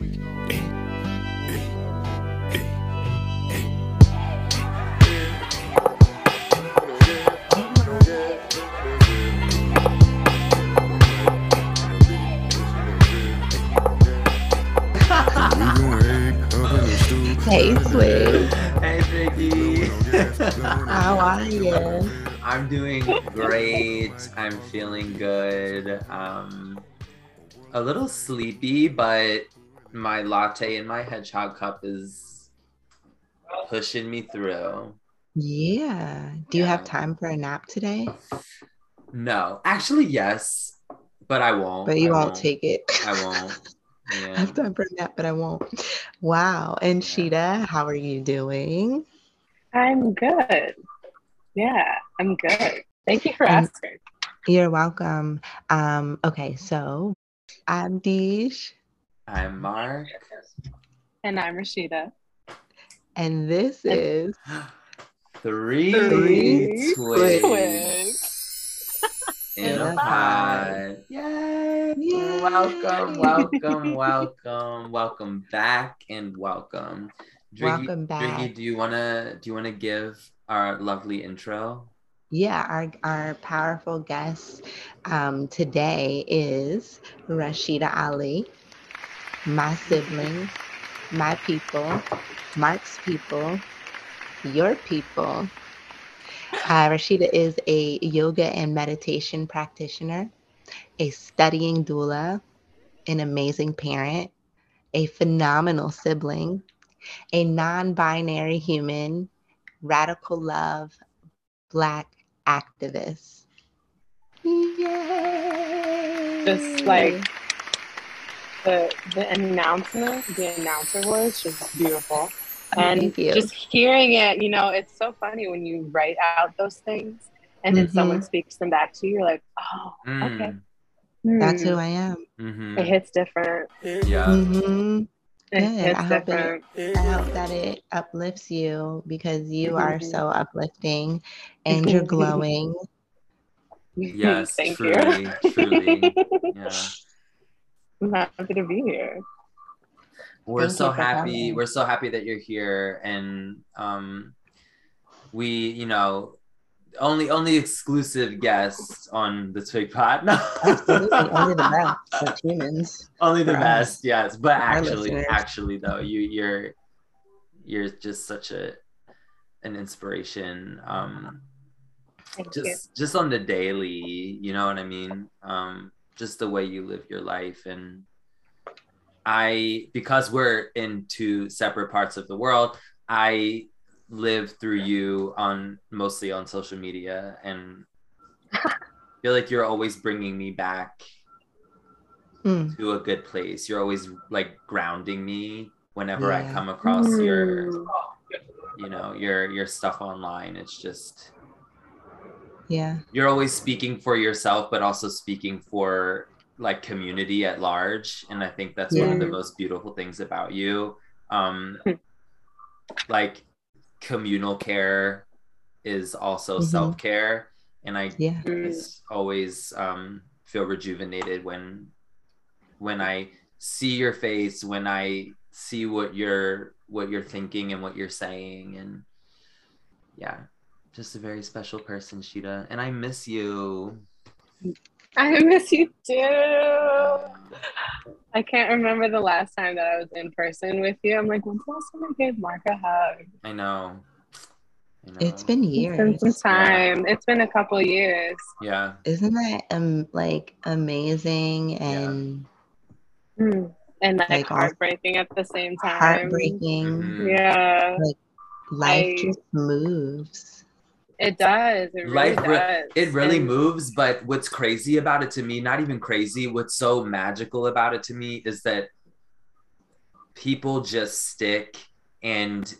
Hey, Swig. Hey, Vicky. How are you? I'm doing great. I'm feeling good. Um, a little sleepy, but my latte in my hedgehog cup is pushing me through. Yeah. Do you have time for a nap today? No, actually, yes, but I won't. But you I won't take it. I won't. I have time for a nap, but I won't. Wow. And Yeah. Sheeta, how are you doing? I'm good. Yeah, I'm good. Thank you for And- asking. You're welcome. Um, okay, so I'm Deesh, I'm Mark. And I'm Rashidah. and this is Three, Three twigs Twigs. in in a a pod. Yay! Yay. Welcome, welcome, welcome, welcome back, and welcome. Driggy, Welcome Driggy, back. do you wanna do you wanna give our lovely intro? yeah, our our powerful guest um, today is Rashidah Ali, my sibling, my people, Mark's people, your people. Uh, Rashidah is a yoga and meditation practitioner, a studying doula, an amazing parent, a phenomenal sibling, a non binary human, radical love, Black activist. Yay! Just like the the announcement, the announcer was just beautiful. And just hearing it, you know, it's so funny when you write out those things and then Mhm. someone speaks them back to you, you're like, oh, okay. That's who Hmm. I am. Mm-hmm. It hits different. Yeah. hmm Good. I hope it- I hope that it uplifts you because you are Mhm. so uplifting and you're glowing. Yes, Thank truly, you. truly. Yeah. I'm happy to be here. we're Thank so happy coming. we're so happy that you're here and um we you know only only exclusive guests on the twig pod no Absolutely, only the best of humans. only the for us. best yes but Our actually listeners. actually though you you're you're just such a an inspiration um Thank you. just just on the daily you know what i mean um just the way you live your life. And i because we're in two separate parts of the world i live through you on mostly on social media. And feel like you're always bringing me back Hmm. to a good place. You're always like grounding me whenever i come across your Mm. you know your your stuff online. It's just Yeah. you're always speaking for yourself but also speaking for like community at large and i think that's one of the most beautiful things about you um like communal care is also Mhm. self-care and i Yeah. Mm. always um feel rejuvenated when when i see your face when i see what you're what you're thinking and what you're saying and yeah just a very special person sheeta and i miss you I miss you too. I can't remember the last time that I was in person with you. I'm like, when's the last time I gave Mark a hug? i know I know. It's been It's years. been some time. It's been a couple years. yeah Isn't that um like amazing and Mm. And like, Like, all- heartbreaking at the same time. heartbreaking? Mhm. Yeah, Like Life I- just moves. It does. It really Life re- does. it really And- moves but what's crazy about it to me not even crazy what's so magical about it to me is that people just stick and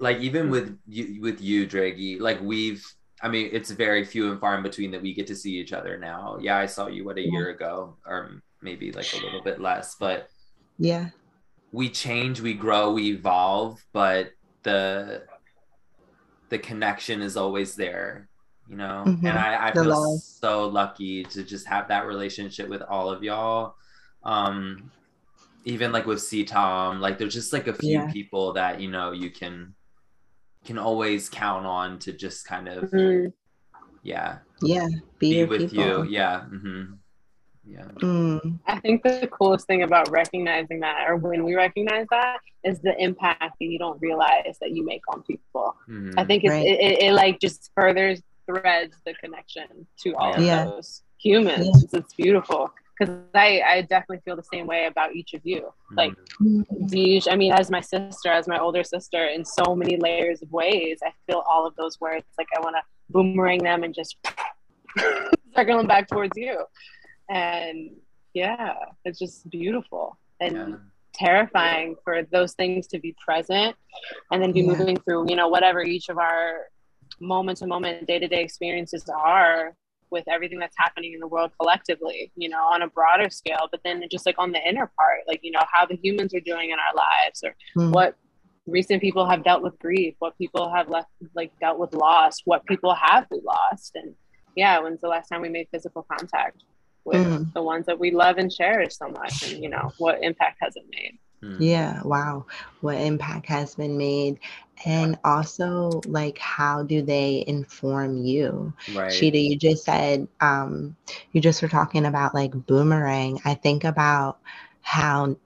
like even with you with you Draggy, like we've I mean it's very few and far in between that we get to see each other now. Yeah, I saw you what a Yeah. year ago or maybe like a little bit less, but Yeah. we change, we grow, we evolve, but the the connection is always there, you know. Mhm. And I, I feel love. so lucky to just have that relationship with all of y'all. Um, even like with C Tom, like there's just like a few Yeah. people that you know you can can always count on to just kind of Mhm. yeah Yeah. Be, be with people. you. Yeah. hmm Yeah. Mm, I think the coolest thing about recognizing that, or when we recognize that, is the impact that you don't realize that you make on people. Mhm. I think it's, Right. it, it, it like just furthers threads the connection to all of Yeah. those humans. Yeah. It's, it's beautiful because I, I definitely feel the same way about each of you. Like, Mhm. mm, do you, I mean, as my sister, as my older sister, in so many layers of ways, I feel all of those words. Like I want to boomerang them and just circle them back towards you. And yeah, it's just beautiful and yeah. terrifying for those things to be present and then be Yeah. moving through, you know, whatever each of our moment to moment, day to day experiences are with everything that's happening in the world collectively, you know, on a broader scale, but then just like on the inner part, like, you know, how the humans are doing in our lives or mm. what recent people have dealt with grief, what people have left, like, dealt with loss, what people have lost. And yeah, when's the last time we made physical contact with Mm. the ones that we love and cherish so much? And, you know, what impact has it made? Mhm. Yeah, wow. What impact has been made? And also, like, how do they inform you? Right. Sheeta, you just said, um, you just were talking about like boomerang. I think about how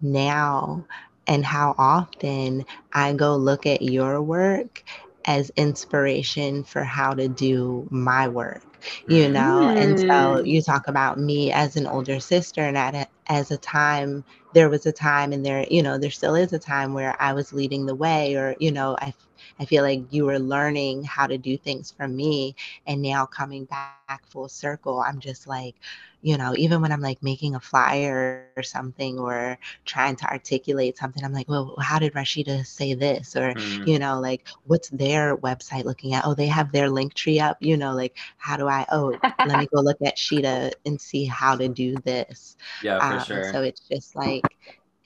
now and how often I go look at your work as inspiration for how to do my work you know and so Mm. you talk about me as an older sister and at a, as a time there was a time and there you know there still is a time where i was leading the way or you know i i feel like you were learning how to do things from me and now coming back full circle i'm just like you know even when i'm like making a flyer or something or trying to articulate something i'm like well how did rashidah say this? or Mhm. you know like what's their website looking at? Oh they have their Linktree up. You know like how do i oh let me go look at sheeta and see how to do this. Yeah, for um, sure. so it's just like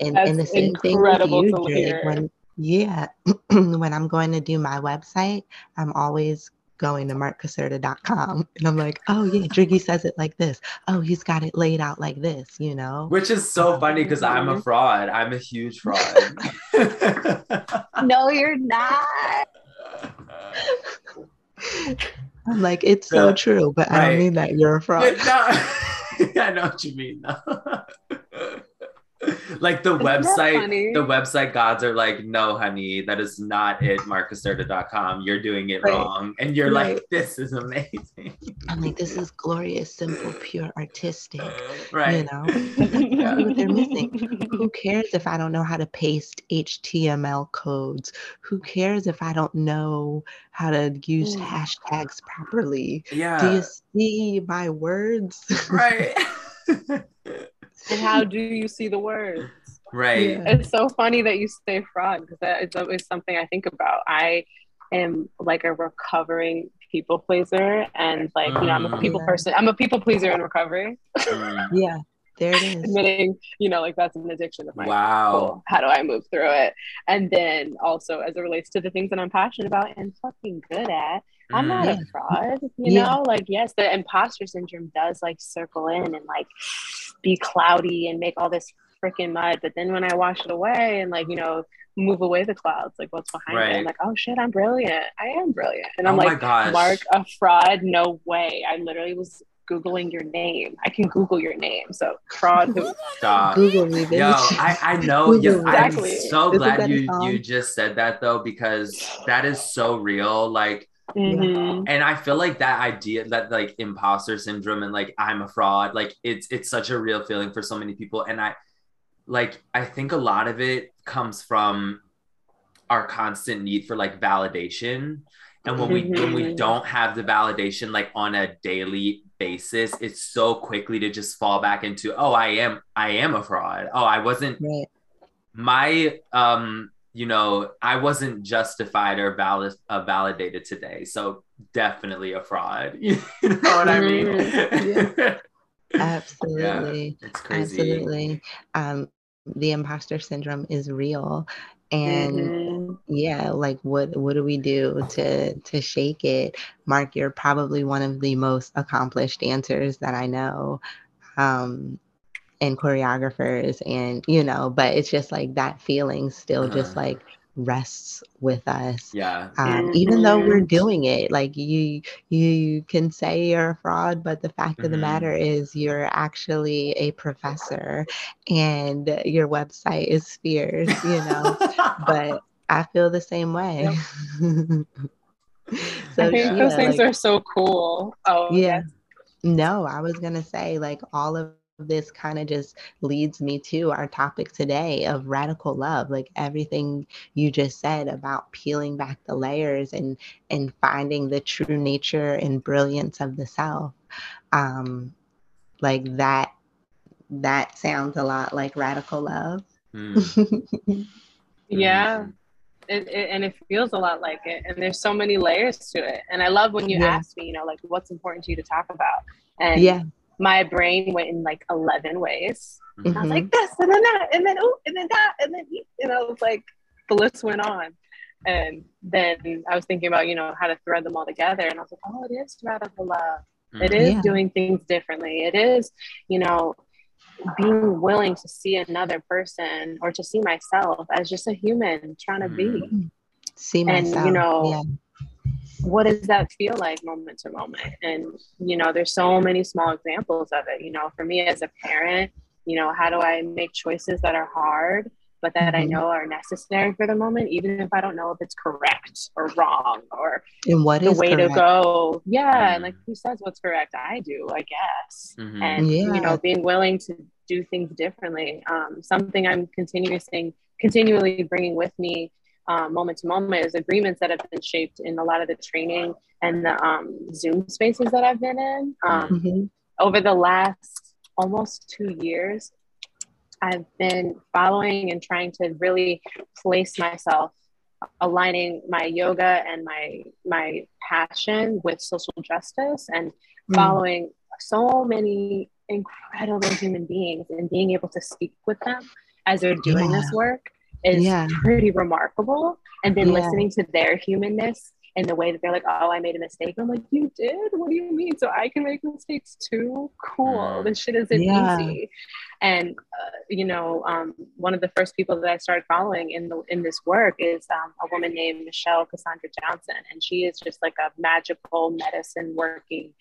and, and the same thing with you Drake, when yeah when i'm going to do my website i'm always going to markcaserta.com and i'm like oh yeah driggy says it like this oh he's got it laid out like this you know Which is so funny because I'm a fraud. I'm a huge fraud. no, you're not. i'm like it's so Yeah, true but i don't mean that you're a fraud no, I know what you mean. though. Like the Isn't website, the website gods are like, no, honey, that is not it. MarkCaserta.com. You're doing it Right. wrong, and you're Right. like, this is amazing. i'm like this is glorious simple pure artistic right. you know exactly what they're missing. Who cares if I don't know how to paste HTML codes? Who cares if I don't know how to use Mm. hashtags properly? Yeah. Do you see my words? Right. And how do you see the words? right. Yeah. It's so funny that you say fraud because that is always something I think about. I am like a recovering people pleaser, and like you know, I'm a Mm. people Yeah. person. I'm a people pleaser in recovery. Mm. yeah, there it is. Admitting, you know, like that's an addiction of mine. Wow. Cool. How do I move through it? And then also as it relates to the things that I'm passionate about and fucking good at, I'm not Yeah. a fraud. You Yeah. know, like yes, the imposter syndrome does like circle in and like be cloudy and make all this freaking mud. But then when I wash it away and like, you know, move away the clouds, like what's behind it, Right. I'm like, oh shit, I'm brilliant. I am brilliant. And I'm oh like. Mark, a fraud? No way. I literally was Googling your name. I can Google your name. So fraud who? Stop. Google me, bitch. Yo, I, I know. Yeah, Google I'm Exactly. so Isn't glad you you just said that though because that is so real. Like, Mhm. and I feel like that idea that like imposter syndrome and like I'm a fraud, like it's it's such a real feeling for so many people. And I like I think a lot of it comes from our constant need for like validation. And when we when we Mhm. don't have the validation like on a daily basis, it's so quickly to just fall back into, oh, I am I am a fraud. Oh, I wasn't right. my um you know i wasn't justified or valid uh, validated today. So definitely a fraud. You know what i mean? Absolutely. it's crazy. Absolutely. Um, the imposter syndrome is real. And Mhm. yeah like what what do we do to to shake it? Mark you're probably one of the most accomplished dancers that i know. Um and choreographers and you know but it's just like that feeling still uh-huh. just like rests with us yeah um, mm-hmm. even though we're doing it like you you can say you're a fraud but the fact mm-hmm. of the mm-hmm. matter is you're actually a professor and your website is fierce you know but i feel the same way yep. so i think yeah, those things like, are so cool oh yeah no i was gonna say like all of this kind of just leads me to our topic today of radical love like everything you just said about peeling back the layers and and finding the true nature and brilliance of the self. Um like that that sounds a lot like radical love. Mm. yeah. It, it, and it feels a lot like it and there's so many layers to it. And i love when you yeah. ask me you know like what's important to you to talk about? And yeah my brain went in like 11 ways. Mm-hmm. And I was like, mm-hmm. this, and then that, and then, oh, and then that, and then, and I was like, the list went on. And then I was thinking about, you know, how to thread them all together. And I was like, oh, it is radical love. Mm-hmm. It is yeah. doing things differently. It is, you know, being willing to see another person or to see myself as just a human trying to be. Mm-hmm. See myself. And, you know, yeah what does that feel like moment to moment and you know there's so many small examples of it you know for me as a parent you know how do i make choices that are hard but that mm-hmm. i know are necessary for the moment even if i don't know if it's correct or wrong or and what the is way correct? to go yeah and like who says what's correct i do i guess mm-hmm. and yeah. you know being willing to do things differently um, something i'm continuously continually bringing with me um, moment to moment is agreements that have been shaped in a lot of the training and the um, Zoom spaces that I've been in. Um, mm-hmm. Over the last almost two years, I've been following and trying to really place myself aligning my yoga and my my passion with social justice and mm. following mm. so many incredible human beings and being able to speak with them as they're doing yeah. this work is yeah. pretty remarkable. And then yeah. listening to their humanness and the way that they're like, oh, I made a mistake. I'm like, you did? What do you mean? So I can make mistakes too? Cool. Mm. This shit isn't yeah. easy. And uh, you know, um, one of the first people that I started following in the in this work is um, a woman named Michelle Cassandra Johnson, and she is just like a magical medicine working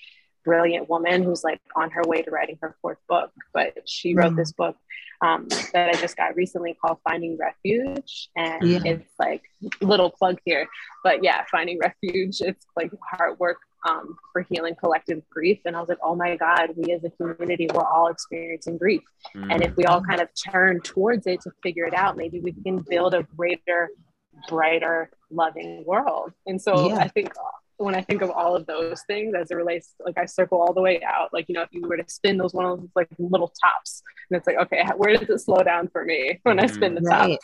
brilliant woman who's like on her way to writing her fourth book. But she wrote mm. this book um, that I just got recently called Finding Refuge. And yeah. it's like little plug here, but yeah, Finding Refuge. It's like hard work um, for healing collective grief. And I was like, oh my God, we as a community, we're all experiencing grief. Mm. And if we all kind of turn towards it to figure it out, maybe we can build a greater, brighter, loving world. And so yeah. I think when I think of all of those things as it relates, like I circle all the way out. Like, you know, if you were to spin those one of those like little tops, and it's like, okay, where does it slow down for me when I spin the right. top?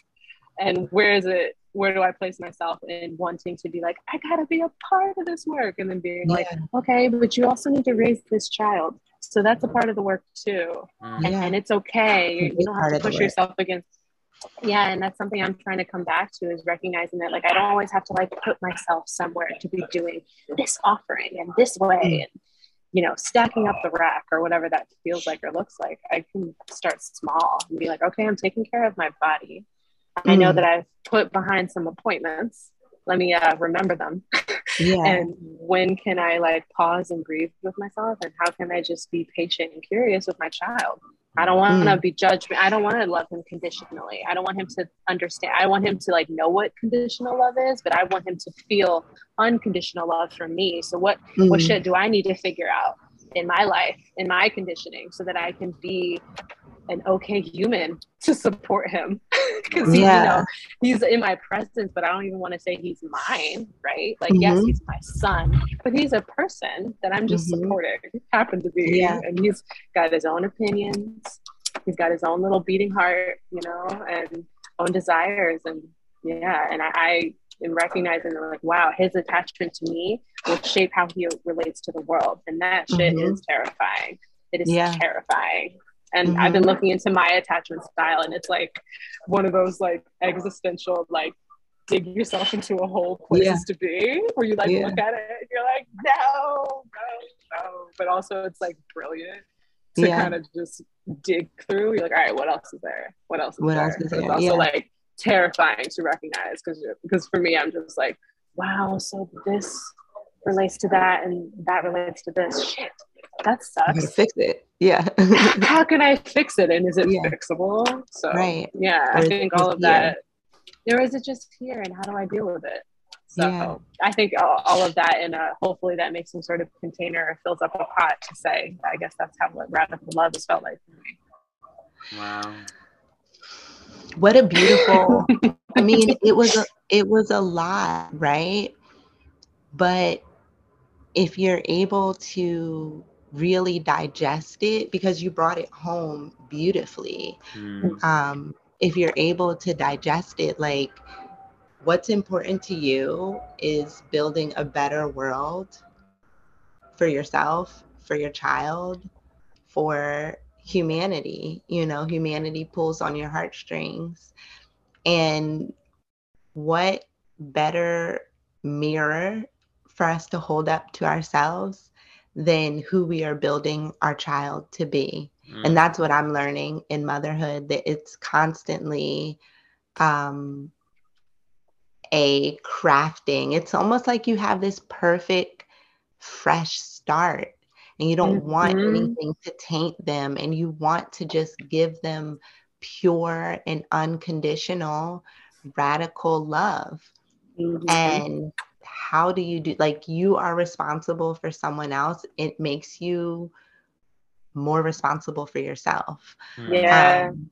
And where is it? Where do I place myself in wanting to be like, I gotta be a part of this work, and then being yeah. like, okay, but you also need to raise this child, so that's a part of the work too, mm-hmm. and, and, it's okay. You don't have to push yourself against yeah and that's something i'm trying to come back to is recognizing that like i don't always have to like put myself somewhere to be doing this offering and this way mm. and you know stacking up the rack or whatever that feels like or looks like i can start small and be like okay i'm taking care of my body i know mm. that i've put behind some appointments let me uh, remember them yeah. and when can i like pause and breathe with myself and how can i just be patient and curious with my child I don't want to mm. be judged. I don't want to love him conditionally. I don't want him to understand. I want him to like know what conditional love is, but I want him to feel unconditional love from me. So what mm. what shit do I need to figure out in my life, in my conditioning, so that I can be an okay human to support him because yeah. you know he's in my presence but i don't even want to say he's mine right like mm-hmm. yes he's my son but he's a person that i'm just mm-hmm. supporting happen to be yeah. and he's got his own opinions he's got his own little beating heart you know and own desires and yeah and i, I am recognizing that like wow his attachment to me will shape how he relates to the world and that shit mm-hmm. is terrifying it is yeah. terrifying and mm-hmm. I've been looking into my attachment style, and it's like one of those like existential, like dig yourself into a hole places yeah. to be, where you like yeah. look at it and you're like, no, no, no. But also, it's like brilliant to yeah. kind of just dig through, you're like, all right, what else is there? What else is What there? else is But It's also like terrifying to recognize because because for me, I'm just like, wow, so this relates to that and that relates to this. Shit, that I gotta sucks. fix it. Yeah. How can I fix it? And is it Yeah. fixable? So Right. yeah, Or I think all just of that. Or is it just here, and how do I deal with it? So Yeah. I think all, all of that, and uh, hopefully that makes some sort of container, fills up a pot to say. I guess that's how what radical love has felt like for me. Wow. what a beautiful i mean it was a it was a lot right but if you're able to really digest it because you brought it home beautifully. Mm. um if you're able to digest it like what's important to you is building a better world for yourself for your child for humanity. You know humanity pulls on your heartstrings. And what better mirror for us to hold up to ourselves than who we are building our child to be Mm. and that's what i'm learning in motherhood that it's constantly um a crafting it's almost like you have this perfect fresh start and you don't want Mhm. anything to taint them and you want to just give them pure and unconditional radical love Mhm. and how do you do like you are responsible for someone else it makes you more responsible for yourself Mm. Yeah. um,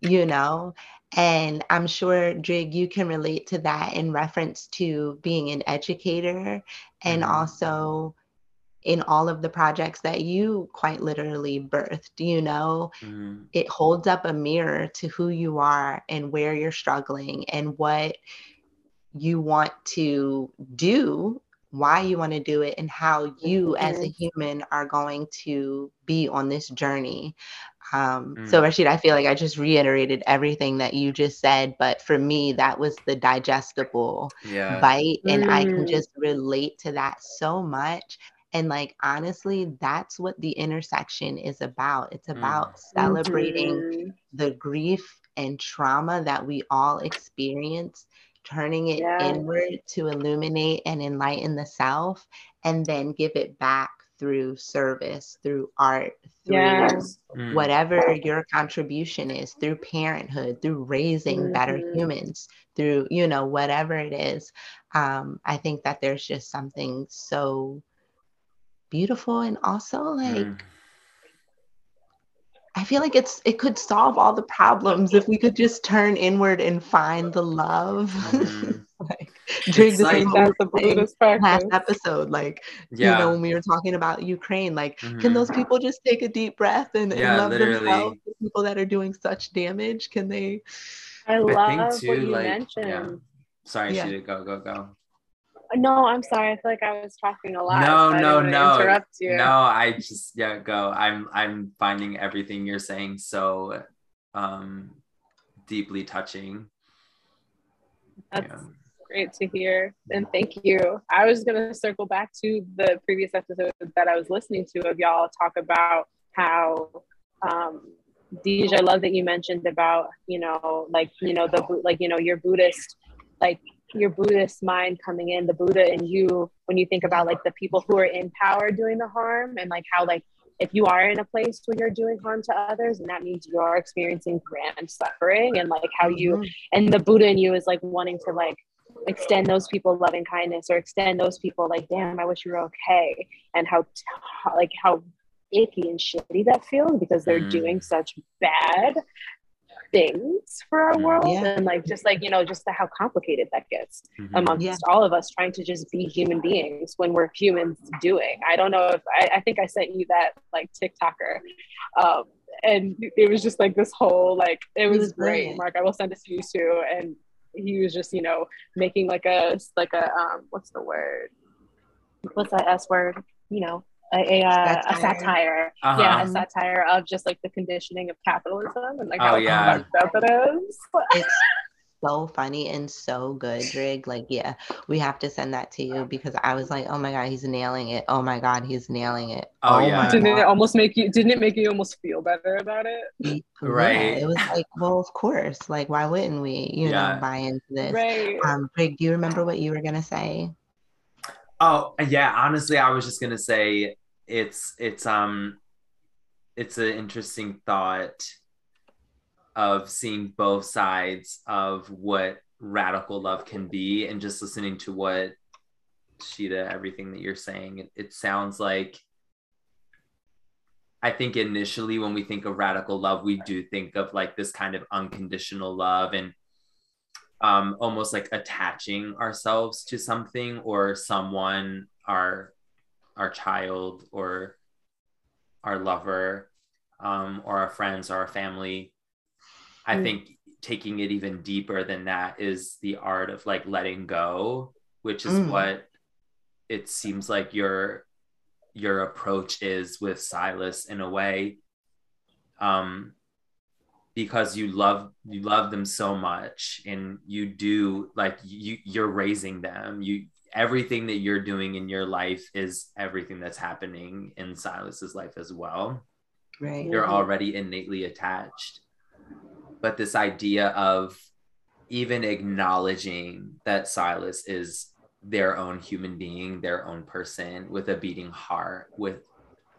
you know and i'm sure drig you can relate to that in reference to being an educator and Mhm. also in all of the projects that you quite literally birthed you know Mm. it holds up a mirror to who you are and where you're struggling and what you want to do, why you want to do it, and how you as a human are going to be on this journey. Um, So, Mm. Rashid, I feel like I just reiterated everything that you just said, but for me, that was the digestible Yeah. bite, and I can Mm. just relate to that so much. And like honestly, that's what the intersection is about. It's Mm. about celebrating Mhm. the grief and trauma that we all experience, turning it Yeah. inward to illuminate and enlighten the self, and then give it back through service, through art, through Yes. Mm. whatever your contribution is, through parenthood, through raising better Mhm. humans, through, you know, whatever it is. Um, I think that there's just something so beautiful and also like Mm. I feel like it's it could solve all the problems if we could just turn inward and find the love. Mhm. like drink the like- same the thing last episode. Like Yeah. you know when we were talking about Ukraine, like can Mhm. those people just take a deep breath and, and Yeah, love themselves? The people that are doing such damage, can they? I I love think too, what you like, mentioned. yeah. Sorry, Yeah. Sheeta, go, go, go. No, I'm sorry. I feel like I was talking a lot. No, so no, no. Interrupt you. No, I just yeah, go. I'm I'm finding everything you're saying so um deeply touching. That's Yeah. great to hear. And thank you. I was going to circle back to the previous episode that I was listening to of y'all talk about how, um, Deej, I love that you mentioned about, you know, like, you know, the, like, you know, your Buddhist, like your Buddhist mind coming in, the Buddha in you, when you think about like the people who are in power doing the harm and like how, like, if you are in a place where you're doing harm to others and that means you're experiencing grand suffering and like how you Mhm. and the buddha in you is like wanting to like extend those people loving kindness or extend those people like damn i wish you were okay and how how- like how icky and shitty that feels because they're Mm. doing such bad things for our Mm. world Yeah. and like just like you know just the, how complicated that gets Mhm. amongst Yeah. all of us trying to just be human beings when we're humans doing. I don't know if I, I think I sent you that like TikToker. Um, and it was just like this whole like it was, was great. brilliant. Mark, I will send it to you too. And he was just, you know, making like a like a um what's the word? What's that S word? You know, a, a, uh, a Satire. satire. Uh-huh. Yeah, a satire of just like the conditioning of capitalism and like Oh, how yeah. fucked up it is. It's so funny and so good, Drig. Like, yeah, we have to send that to you because I was like, oh my god, he's nailing it. Oh my god, he's nailing it. Oh, yeah. Didn't it almost make you? Didn't it make you almost feel better about it? Right. Yeah, it was like, well, of course. Like, why wouldn't we, you Yeah. know, buy into this? Right. Um, Brig, do you remember what you were gonna say? Oh yeah, honestly, I was just gonna say it's it's um it's an interesting thought of seeing both sides of what radical love can be, and just listening to what Sheeta, everything that you're saying, it, it sounds like. I think initially when we think of radical love, we do think of like this kind of unconditional love and um, almost like attaching ourselves to something or someone, our our child or our lover, um, or our friends or our family. I Mm. think taking it even deeper than that is the art of like letting go, which is Mm. what it seems like your your approach is with Silas in a way. Um, because you love you love them so much and you do like you you're raising them. You everything that you're doing in your life is everything that's happening in silas's life as well. Right. you're already innately attached. But this idea of even acknowledging that silas is their own human being their own person with a beating heart with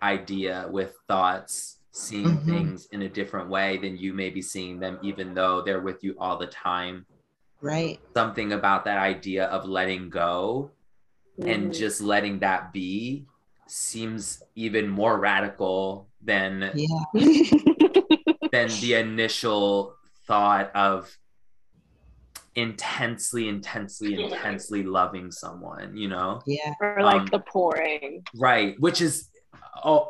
idea with thoughts seeing Mhm. things in a different way than you may be seeing them even though they're with you all the time Right. something about that idea of letting go and Mhm. just letting that be seems even more radical than Yeah. than the initial thought of intensely intensely intensely loving someone you know Yeah. or like Um, the pouring. right which is oh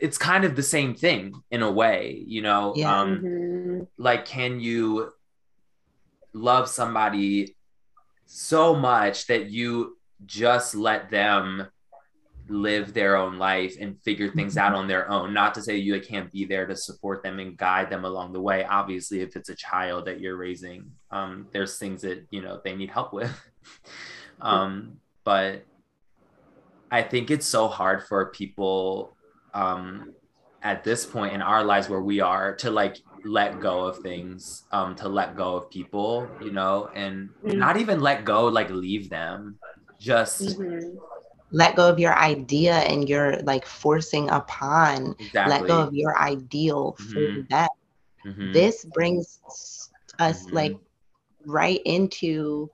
it's kind of the same thing in a way you know Yeah. um Mhm. like can you love somebody so much that you just let them live their own life and figure things out on their own not to say you can't be there to support them and guide them along the way obviously if it's a child that you're raising um, there's things that you know they need help with um, but i think it's so hard for people um, at this point in our lives where we are to like let go of things um to let go of people you know and Mm. not even let go like leave them just Mhm. Let go of your idea and you're like forcing upon. exactly Let go of your ideal for Mhm. them. Mhm. This brings us Mhm. like right into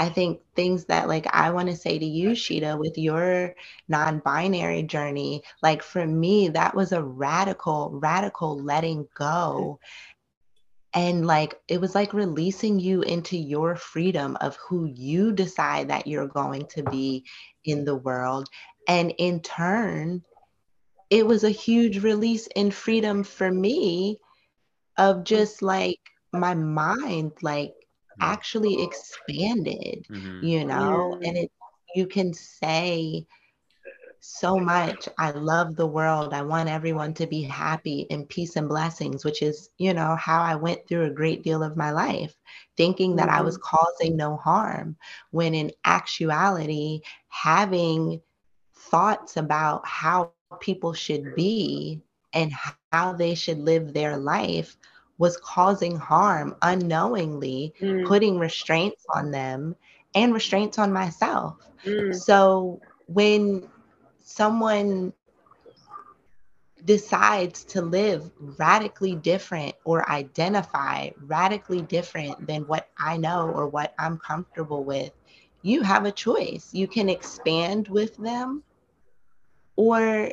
I think things that like I want to say to you, Sheeta, with your non-binary journey, like for me, that was a radical, radical letting mm. go. And like it was like releasing you into your freedom of who you decide that you're going to be in the world. And in turn, it was a huge release in freedom for me of mm. just like my mind like actually expanded Mhm. you know Yeah. and it you can say so much i love the world i want everyone to be happy and peace and blessings which is you know how i went through a great deal of my life thinking that i was causing no harm when in actuality having thoughts about how people should be and how they should live their life was causing harm unknowingly Mm. putting restraints on them and restraints on myself Mm. so when someone decides to live radically different or identify radically different than what I know or what I'm comfortable with, you have a choice. You can expand with them or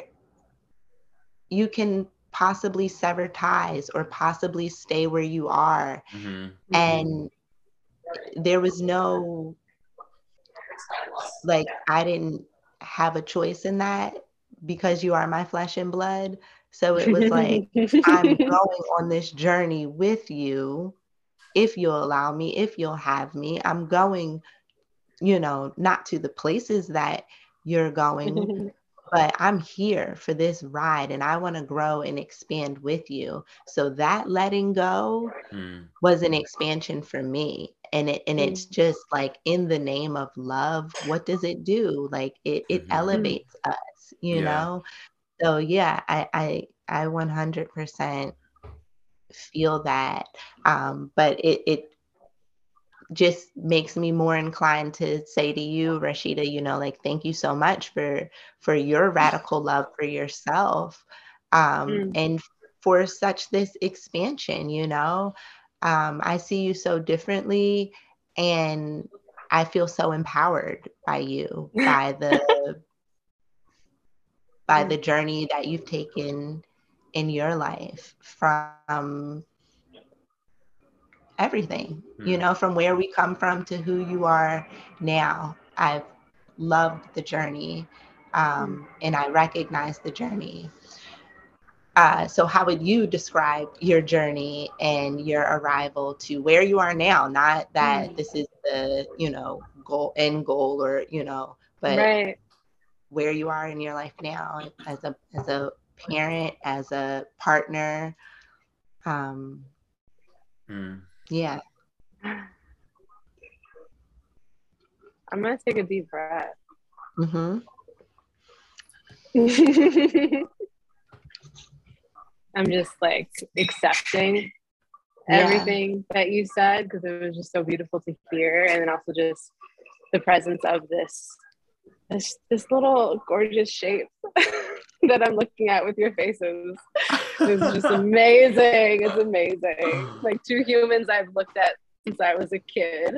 you can possibly sever ties or possibly stay where you are. Mhm. And there was no like I didn't have a choice in that because you are my flesh and blood. So it was like I'm going on this journey with you if you'll allow me, if you'll have me. I'm going, you know, not to the places that you're going, but I'm here for this ride and I want to grow and expand with you. So that letting go Mm. was an expansion for me. And it and it's just like in the name of love, what does it do? Like it it Mhm. elevates us, you Yeah. know? So yeah, I I I 100% feel that. Um, but it it just makes me more inclined to say to you rashidah you know like thank you so much for for your radical love for yourself um Mm. and for such this expansion you know um i see you so differently and i feel so empowered by you by the by the journey that you've taken in your life from everything you Mm. know from where we come from to who you are now i've loved the journey um, and i recognize the journey uh, so how would you describe your journey and your arrival to where you are now not that Mm. this is the you know goal end goal or you know but right. where you are in your life now as a as a parent as a partner um Mm. Yeah I'm gonna take a deep breath. hmm I'm just like accepting Yeah. everything that you said because it was just so beautiful to hear, and then also just the presence of this this this little gorgeous shape that I'm looking at with your faces. It's just amazing. It's amazing. Like two humans I've looked at since I was a kid,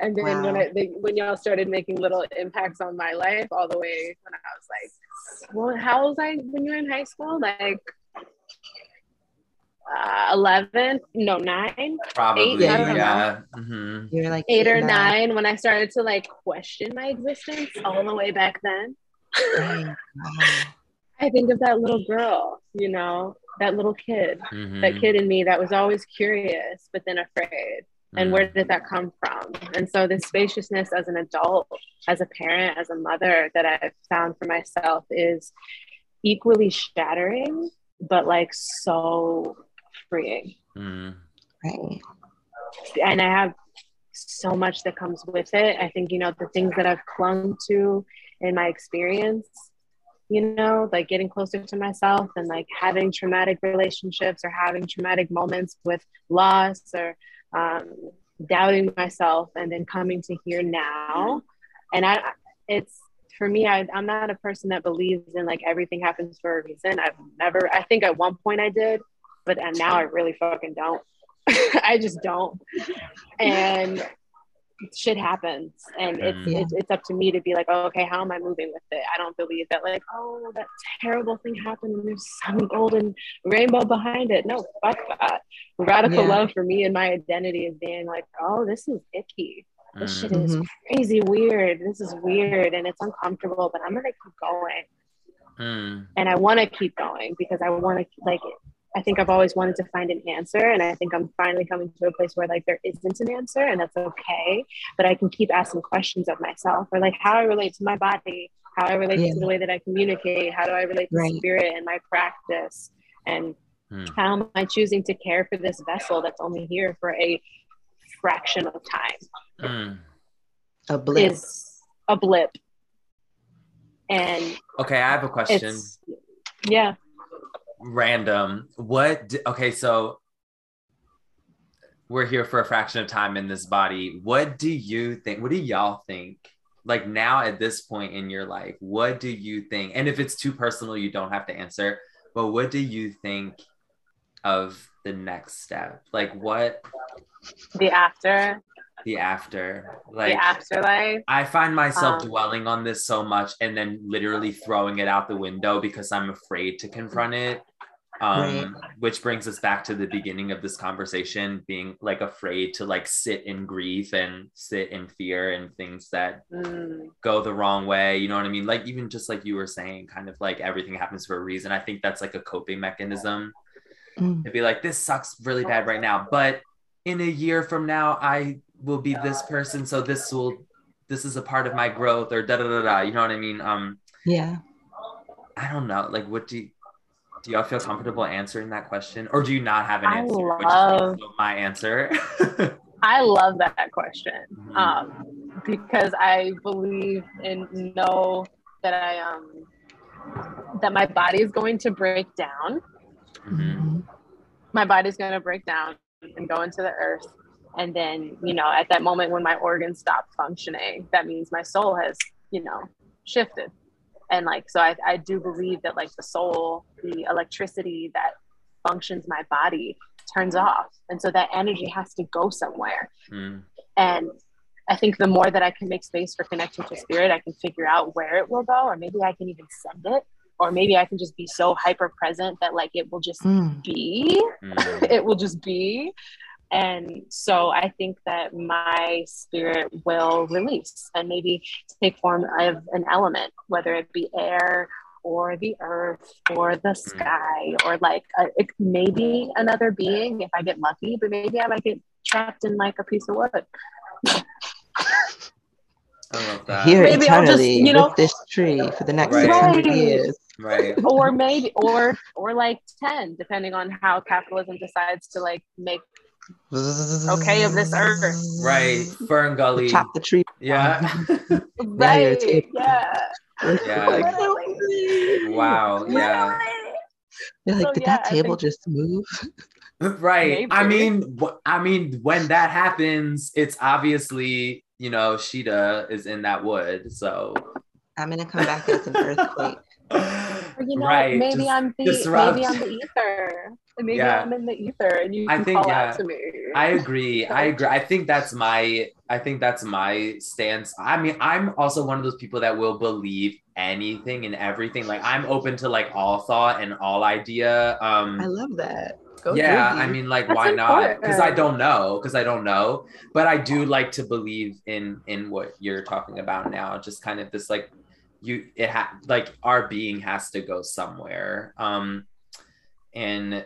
and then when I they, when y'all started making little impacts on my life, all the way when I was like, well, how was I when you were in high school? Like uh, eleven? No, nine, Probably, I don't yeah. hmm you're like eight or nine. nine. When I started to like question my existence, all the way back then. I think of that little girl, you know, that little kid. hmm that kid in me that was always curious but then afraid and Mm. where did that come from and so this spaciousness as an adult as a parent as a mother that i've found for myself is equally shattering but like so freeing Mm. Right. and i have so much that comes with it i think you know the things that i've clung to in my experience you know like getting closer to myself and like having traumatic relationships or having traumatic moments with loss or um, doubting myself and then coming to here now. And i it's for me I, i'm not a person that believes in like everything happens for a reason. I've never i think at one point i did but and now i really fucking don't. I just don't. And shit happens and it's, Mm. it's it's up to me to be like oh, okay how am i moving with it i don't believe that like oh that terrible thing happened and there's some golden rainbow behind it no fuck that radical Yeah. love for me and my identity is being like oh this is icky this Mm. shit is Mhm. crazy weird this is weird and it's uncomfortable but i'm gonna keep going Mm. and I want to keep going because I want to like I think I've always wanted to find an answer and I think I'm finally coming to a place where like there isn't an answer and that's okay but I can keep asking questions of myself or like how I relate to my body how I relate Yeah. to the way that I communicate how do I relate to Right. spirit and my practice and Mm. how am I choosing to care for this vessel that's only here for a fraction of time Mm. A blip. is a blip and Okay, I have a question. yeah Random. What? okay, so we're here for a fraction of time in this body. What do you think? What do y'all think? Like now at this point in your life, what do you think? And if it's too personal, you don't have to answer. But what do you think of the next step? Like what the after the after? Like the afterlife I find myself Um, dwelling on this so much and then literally throwing it out the window because I'm afraid to confront it. Um, which brings us back to the beginning of this conversation, being like afraid to like sit in grief and sit in fear and things that Mm, go the wrong way. You know what I mean? Like even just like you were saying, kind of like everything happens for a reason. I think that's like a coping mechanism Mm. to be like, this sucks really bad right now, but in a year from now, I will be this person. So this will, this is a part of my growth or da da da da. You know what I mean? Um, Yeah. I don't know. Like, what do you, do y'all feel comfortable answering that question, or do you not have an I answer? which is love- my answer. I love that question Mhm. um, because I believe and know that I um that my body is going to break down. Mhm. My body's going to break down and go into the earth, and then you know at that moment when my organs stop functioning, that means my soul has you know shifted, and like so I I do believe that like the soul, the electricity that functions my body turns off, and so that energy has to go somewhere. Mm. And I think the more that I can make space for connection to spirit, I can figure out where it will go, or maybe I can even send it, or maybe I can just be so hyper present that like it will just Mm. be, Mm. it will just be. And so I think that my spirit will release and maybe take form of an element, whether it be air or the earth or the mm-hmm. sky or like a, it maybe another being if I get lucky, but maybe I might get trapped in like a piece of wood. I love that. Here Maybe I'll just, eternally you know- with this tree for the next Right. 600 years. Right. or maybe or or like 10 depending on how capitalism decides to like make Okay, of this earth. Right. FernGully. Chop the tree. Yeah. Right taking- yeah Yeah. wow. Yeah. They're like, So, did yeah, that table think- just move? Right. I mean, wh- I mean, when that happens, it's obviously you know Sheeta is in that wood. So. I'm gonna come back as an earthquake. You know right. maybe just i'm the disrupt. maybe i'm the ether maybe Yeah. i'm in the ether and you I can think, call yeah. out to me I agree. I agree. I think that's my I think that's my stance. I mean, I'm also one of those people that will believe anything and everything. Like I'm open to like all thought and all idea. Um I love that. Go yeah, I mean like That's why not? Cuz I don't know, cuz I don't know, but I do like to believe in in what you're talking about now. Just kind of this like you it ha- like our being has to go somewhere. Um and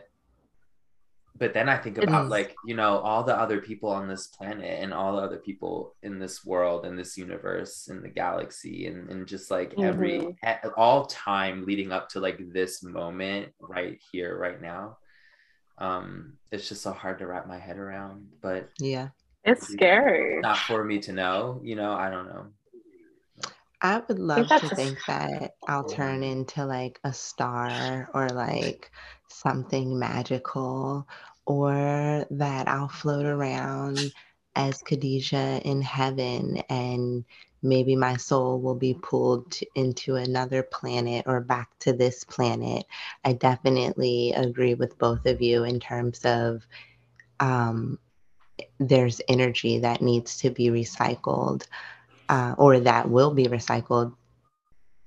but then I think about like you know all the other people on this planet and all the other people in this world and this universe and the galaxy and, and just like every Mhm. at all time leading up to like this moment right here right now um it's just so hard to wrap my head around but Yeah. it's scary not for me to know you know i don't know I would love that's to think that I'll turn into like a star or like something magical or that I'll float around as Khadija in heaven and maybe my soul will be pulled to, into another planet or back to this planet. I definitely agree with both of you in terms of um, there's energy that needs to be recycled uh, or that will be recycled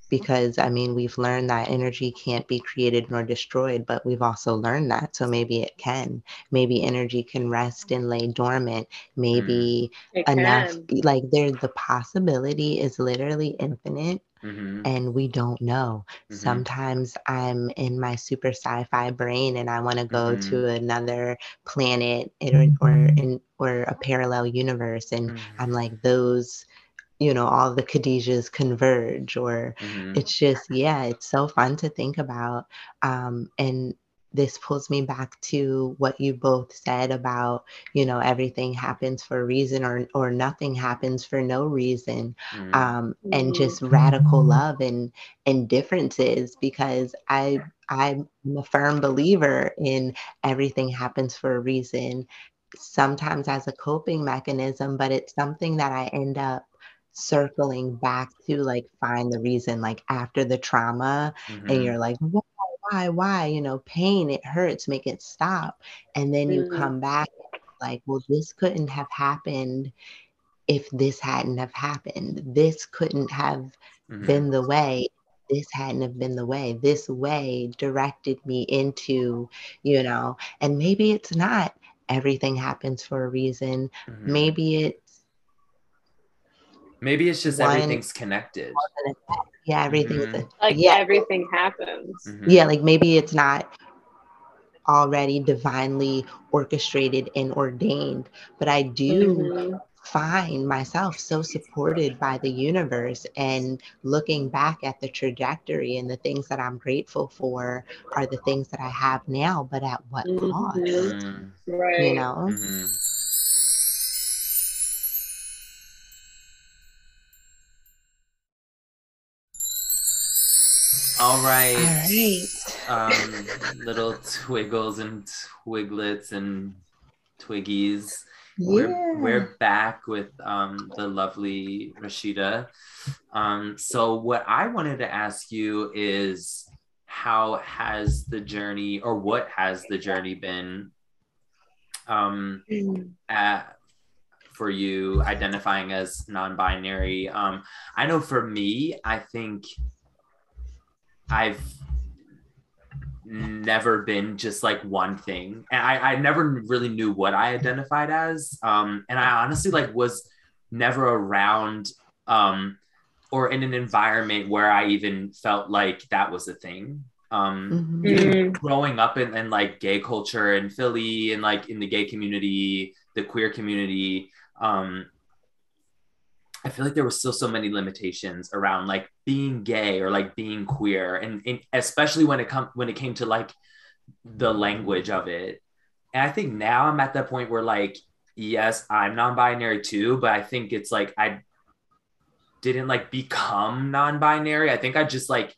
because I mean, we've learned that energy can't be created nor destroyed, but we've also learned that. So maybe it can. Maybe energy can rest and lay dormant. Maybe it enough, can. like, there's the possibility is literally infinite Mhm, and we don't know. mhm. Sometimes I'm in my super sci-fi brain and I want to go to another planet or or in or a parallel universe and Mhm, I'm like those you know all the Khadijas converge or mhm. it's just yeah it's so fun to think about um and this pulls me back to what you both said about you know everything happens for a reason or or nothing happens for no reason Mhm. um and just radical love and and differences because i i'm a firm believer in everything happens for a reason sometimes as a coping mechanism but it's something that i end up circling back to like find the reason like after the trauma and Mhm. you're like why why why you know pain it hurts make it stop and then you Mhm. come back like well this couldn't have happened if this hadn't have happened this couldn't have Mhm. been the way this hadn't have been the way this way directed me into you know and maybe it's not everything happens for a reason Mhm. maybe it's maybe it's just One- everything's connected yeah everything's Mhm. like yeah everything happens Mhm. yeah like maybe it's not already divinely orchestrated and ordained. But I do mm-hmm. find myself so supported by the universe and looking back at the trajectory and the things that I'm grateful for are the things that I have now, but at what mm-hmm. cost? Mm-hmm. Right. You know? All right. All right. Um, little twiggles and twiglets and twiggies. Yeah. We're, we're back with um, the lovely Rashidah. Um, so, what I wanted to ask you is how has the journey, or what has the journey been um, mm. at, for you identifying as non binary? Um, I know for me, I think I've never been just like one thing. And I, I never really knew what i identified as. Um and i honestly like was never around um or in an environment where i even felt like that was a thing. Um mm-hmm. growing up in, in like gay culture in philly and like in the gay community the queer community um I feel like there were still so many limitations around like being gay or like being queer, and, and especially when it come when it came to like the language of it. And I think now I'm at that point where like, yes, I'm non-binary too, but I think it's like I didn't like become non-binary. I think I just like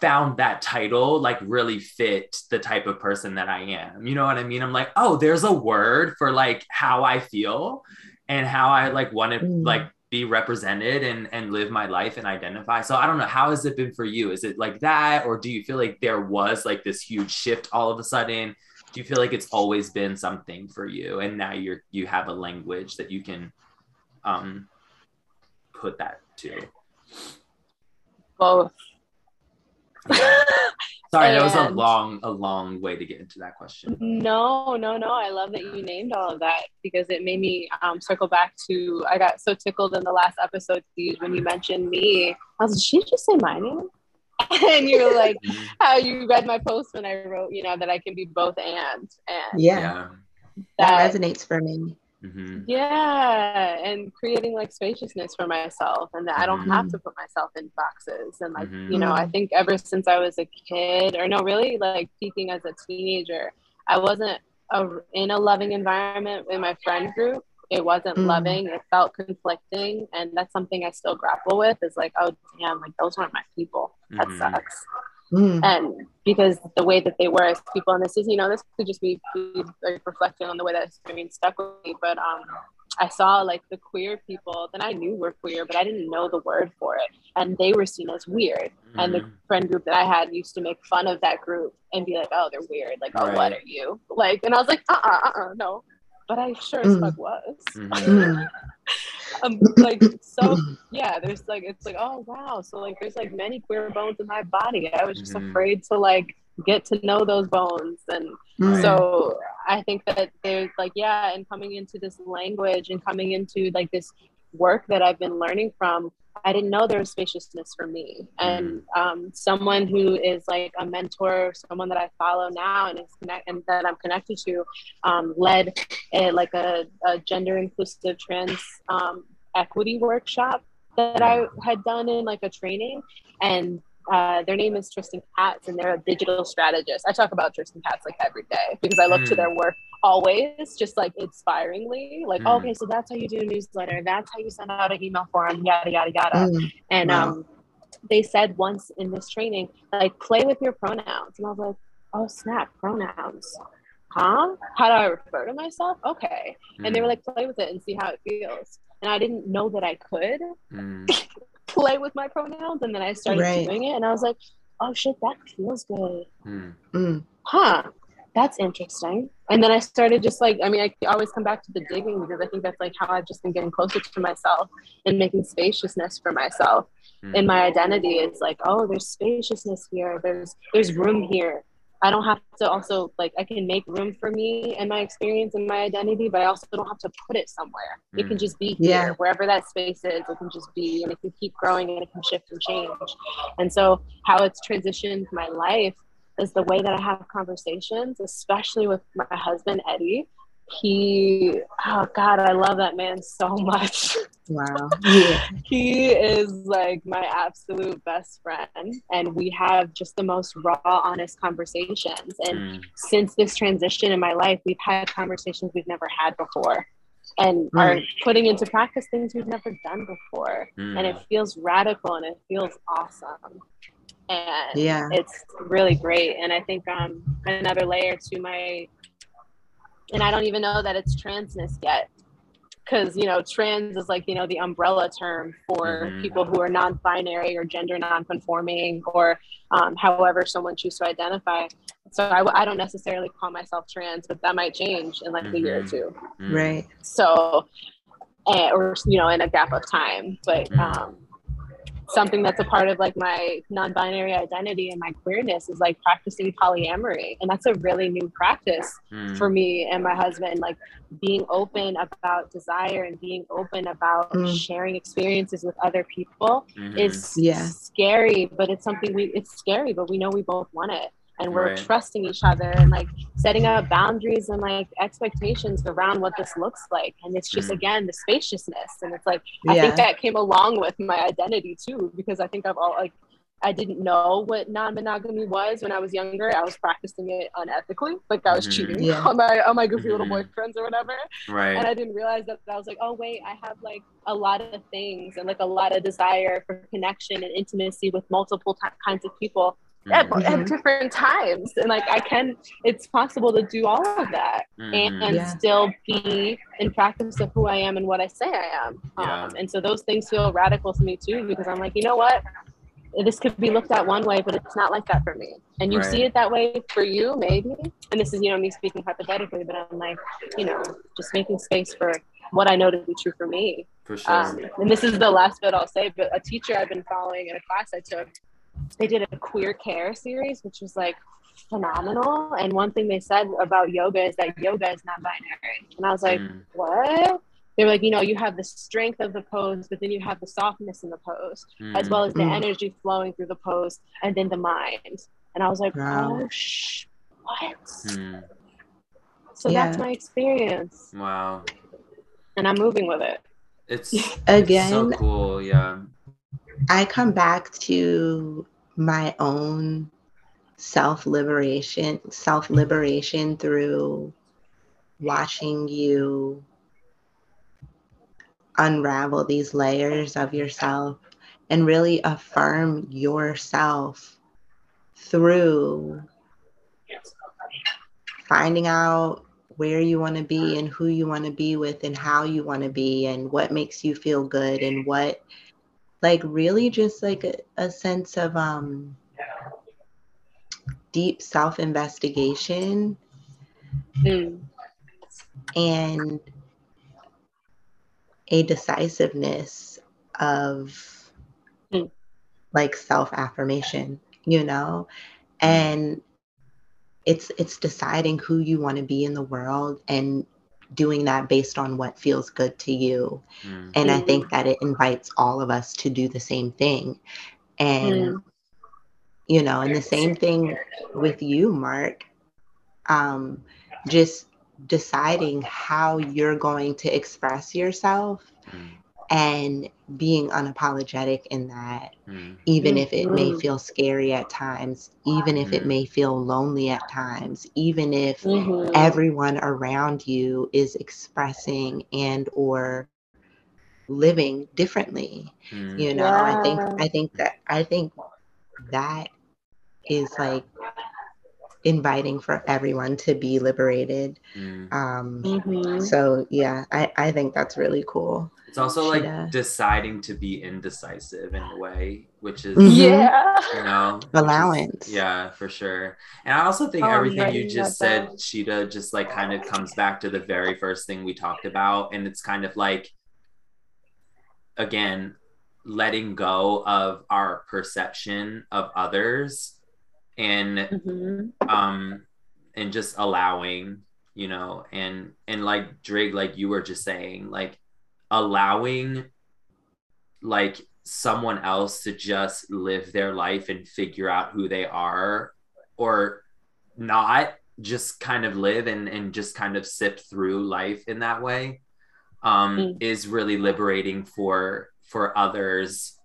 found that title like really fit the type of person that I am. You know what I mean? I'm like, oh, there's a word for like how I feel and how I like want to mm. like be represented and and live my life and identify. So i don't know how has it been for you? Is it like that or do you feel like there was like this huge shift all of a sudden? Do you feel like it's always been something for you and now you're you have a language that you can um put that to? Both. Yeah. Sorry, and that was a long, a long way to get into that question. No, no, no. I love that you named all of that because it made me um, circle back to. I got so tickled in the last episode, Steve, when you mentioned me. I was, did she just say my name? and you were like, mm-hmm. how you read my post when I wrote, you know, that I can be both and. And yeah, yeah. That, that resonates for me. Mm-hmm. Yeah, and creating like spaciousness for myself, and that mm-hmm. I don't have to mm-hmm. put myself in boxes. And like, mm-hmm. you know, I think ever since I was a kid, or no, really like peaking as a teenager, I wasn't a, in a loving environment in my friend group. It wasn't mm. loving. It felt conflicting, and that's something I still grapple with. Is like, oh damn, like those weren't my people. That mm-hmm. sucks. Mm. And because the way that they were as people, and this is, you know, this could just be, be like reflecting on the way that experience stuck with me. But um, I saw like the queer people that I knew were queer, but I didn't know the word for it. And they were seen as weird. Mm. And the mm. friend group that I had used to make fun of that group and be like, oh, they're weird. Like, oh, right. what are you? Like, and I was like, uh uh-uh, uh, uh-uh, no. But I sure as fuck mm. was. Mm-hmm. um, like so yeah there's like it's like oh wow. So like there's like many queer bones in my body. I was just mm-hmm. afraid to like get to know those bones. And so i think that there's like yeah and coming into this language and coming into like this work that i've been learning from i didn't know there was spaciousness for me. And mm. um, someone who is like a mentor someone that i follow now and is connect and that i'm connected to um, led a, like a, a gender inclusive trans um, equity workshop that I had done in like a training, and uh, their name is Tristan Katz, and they're a digital strategist. I talk about Tristan Katz like every day because I look mm. to their work always, just like inspiringly. Like, mm. okay, so that's how you do a newsletter. That's how you send out an email form. Yada yada yada. Mm. And wow. um, they said once in this training, like, play with your pronouns, and I was like, oh snap, pronouns. Huh? How do I refer to myself? Okay. And they were mm. like, play with it and see how it feels and I didn't know that I could mm. play with my pronouns. And then I started right. doing it, and I was like, oh shit, that feels good. Mm. Huh, that's interesting. And then I started just like, I mean, I always come back to the digging because I think that's like how I've just been getting closer to myself and making spaciousness for myself. Mm. In my identity, it's like, oh, there's spaciousness here. There's there's room here I don't have to also like I can make room for me and my experience and my identity, but I also don't have to put it somewhere. Mm. It can mm. just be here, yeah. wherever that space is. It can just be, and it can keep growing and it can shift and change. And so, how it's transitioned my life is the way that I have conversations, especially with my husband Eddie. He, oh God, I love that man so much. Wow. Yeah. he is like my absolute best friend, and we have just the most raw, honest conversations. And Mm. since this transition in my life, we've had conversations we've never had before and Mm. are putting into practice things we've never done before. Mm. And it feels radical and it feels awesome. And Yeah. it's really great. And I think um, another layer to my, and I don't even know that it's transness yet. Because, you know, trans is like, you know, the umbrella term for Mhm. people who are non binary or gender non conforming or um, however someone chooses to identify. So I don't necessarily call myself trans, but that might change in like a year or Mhm. two. Mm. Right. So, eh, or, you know, in a gap of time. But Mhm. um, something that's a part of like my non-binary identity and my queerness is like practicing polyamory and that's a really new practice Mm. for me and my husband like being open about desire and being open about Mm. sharing experiences with other people Mhm. is Yeah. scary but it's something we it's scary but we know we both want it and we're Right. trusting each other and like setting up boundaries and like expectations around what this looks like and it's just Mhm. again the spaciousness and it's like I Yeah. think that came along with my identity too, because I think I've all like I didn't know what non-monogamy was when I was younger. I was practicing it unethically, like I was Mhm. cheating Yeah. on my on my goofy little Mhm. boyfriends or whatever. right. And I didn't realize that I was like, oh wait, I have like a lot of things and like a lot of desire for connection and intimacy with multiple ti kinds of people at, Mhm. at different times. And like I can, it's possible to do all of that and, Mhm. Yeah. still be in practice of who I am and what I say I am. Yeah. Um, and so those things feel radical to me too, because I'm like, you know what? This could be looked at one way, but it's not like that for me. And you Right. see it that way for you, maybe. And this is, you know, me speaking hypothetically, but I'm like, you know, just making space for what I know to be true for me. For sure. Um, and this is the last bit I'll say, but a teacher I've been following in a class I took, they did a queer care series, which was like phenomenal. And one thing they said about yoga is that yoga is not binary. And I was like, Mm. what? They were like, you know, you have the strength of the pose, but then you have the softness in the pose, as Mm. well as the Mm. energy flowing through the pose, and then the mind. And I was like, Wow. oh, sh- what? Mm. So that's my experience, Wow. and I'm moving with it. It's it's Again, so cool. Yeah. I come back to my own self liberation, self liberation through watching you unravel these layers of yourself and really affirm yourself through finding out where you want to be and who you want to be with and how you want to be and what makes you feel good and what like really just like a, a sense of um deep self investigation Mm. and a decisiveness of Mm. like self affirmation you know and it's it's deciding who you want to be in the world and doing that based on what feels good to you Mm. and i think that it invites all of us to do the same thing and Mm. you know and the same thing with you mark um just deciding how you're going to express yourself Mm. And being unapologetic in that Mm. even if it may Mhm. feel scary at times even if it Mhm. may feel lonely at times even if Mhm. everyone around you is expressing and or living differently Mm. you know i think i think that i think that is like inviting for everyone to be liberated Mm. um Mhm. so yeah i i think that's really cool It's also like Shida. deciding to be indecisive in a way, which is Mhm. Yeah. you know which is- Allowance. yeah, for sure. And I also think Oh, I'm everything you just that said, down. Sheeta, just like kind of comes back to the very first thing we talked about, and it's kind of like again letting go of our perception of others and Mhm. um and just allowing you know and and like Drake like you were just saying like allowing like someone else to just live their life and figure out who they are or not just kind of live and and just kind of sip through life in that way um mm. is really liberating for for others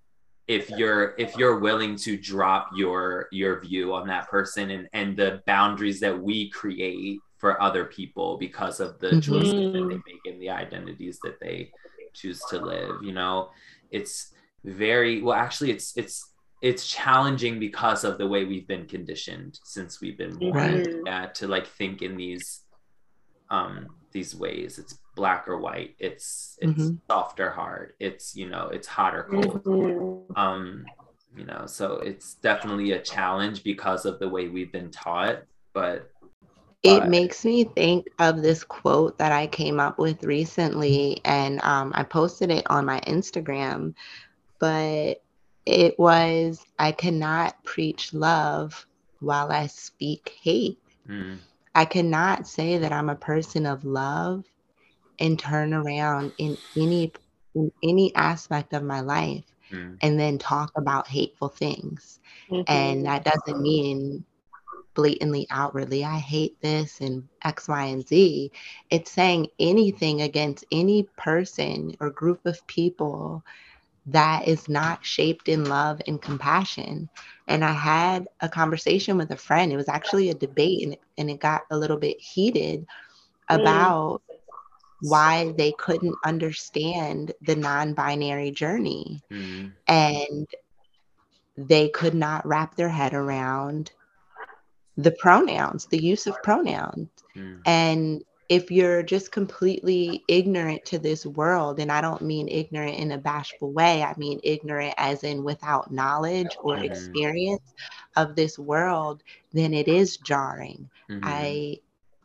if you're if you're willing to drop your your view on that person and and the boundaries that we create for other people because of the mm-hmm. choices that they make and the identities that they choose to live you know? It's very well actually it's it's it's challenging because of the way we've been conditioned since we've been born. Right. uh, to like think in these um these ways. It's black or white. It's it's mm-hmm. soft or hard. It's you know it's hot or cold. Mm-hmm. um you know so it's definitely a challenge because of the way we've been taught but it makes me think of this quote that I came up with recently, and um, I posted it on my Instagram. But it was, I cannot preach love while I speak hate. Mm. I cannot say that I'm a person of love and turn around in any in any aspect of my life mm. and then talk about hateful things. Mm-hmm. And that doesn't mean blatantly outwardly, I hate this and X, Y, and Z. It's saying anything against any person or group of people that is not shaped in love and compassion. And I had a conversation with a friend. It was actually a debate and it, and it got a little bit heated mm. about mm. why they couldn't understand the non binary journey. Mm. And they could not wrap their head around the pronouns, the use of pronouns. Mm. And if you're just completely ignorant to this world, and I don't mean ignorant in a bashful way, I mean ignorant as in without knowledge or mm-hmm. experience of this world, then it is jarring. Mm-hmm. I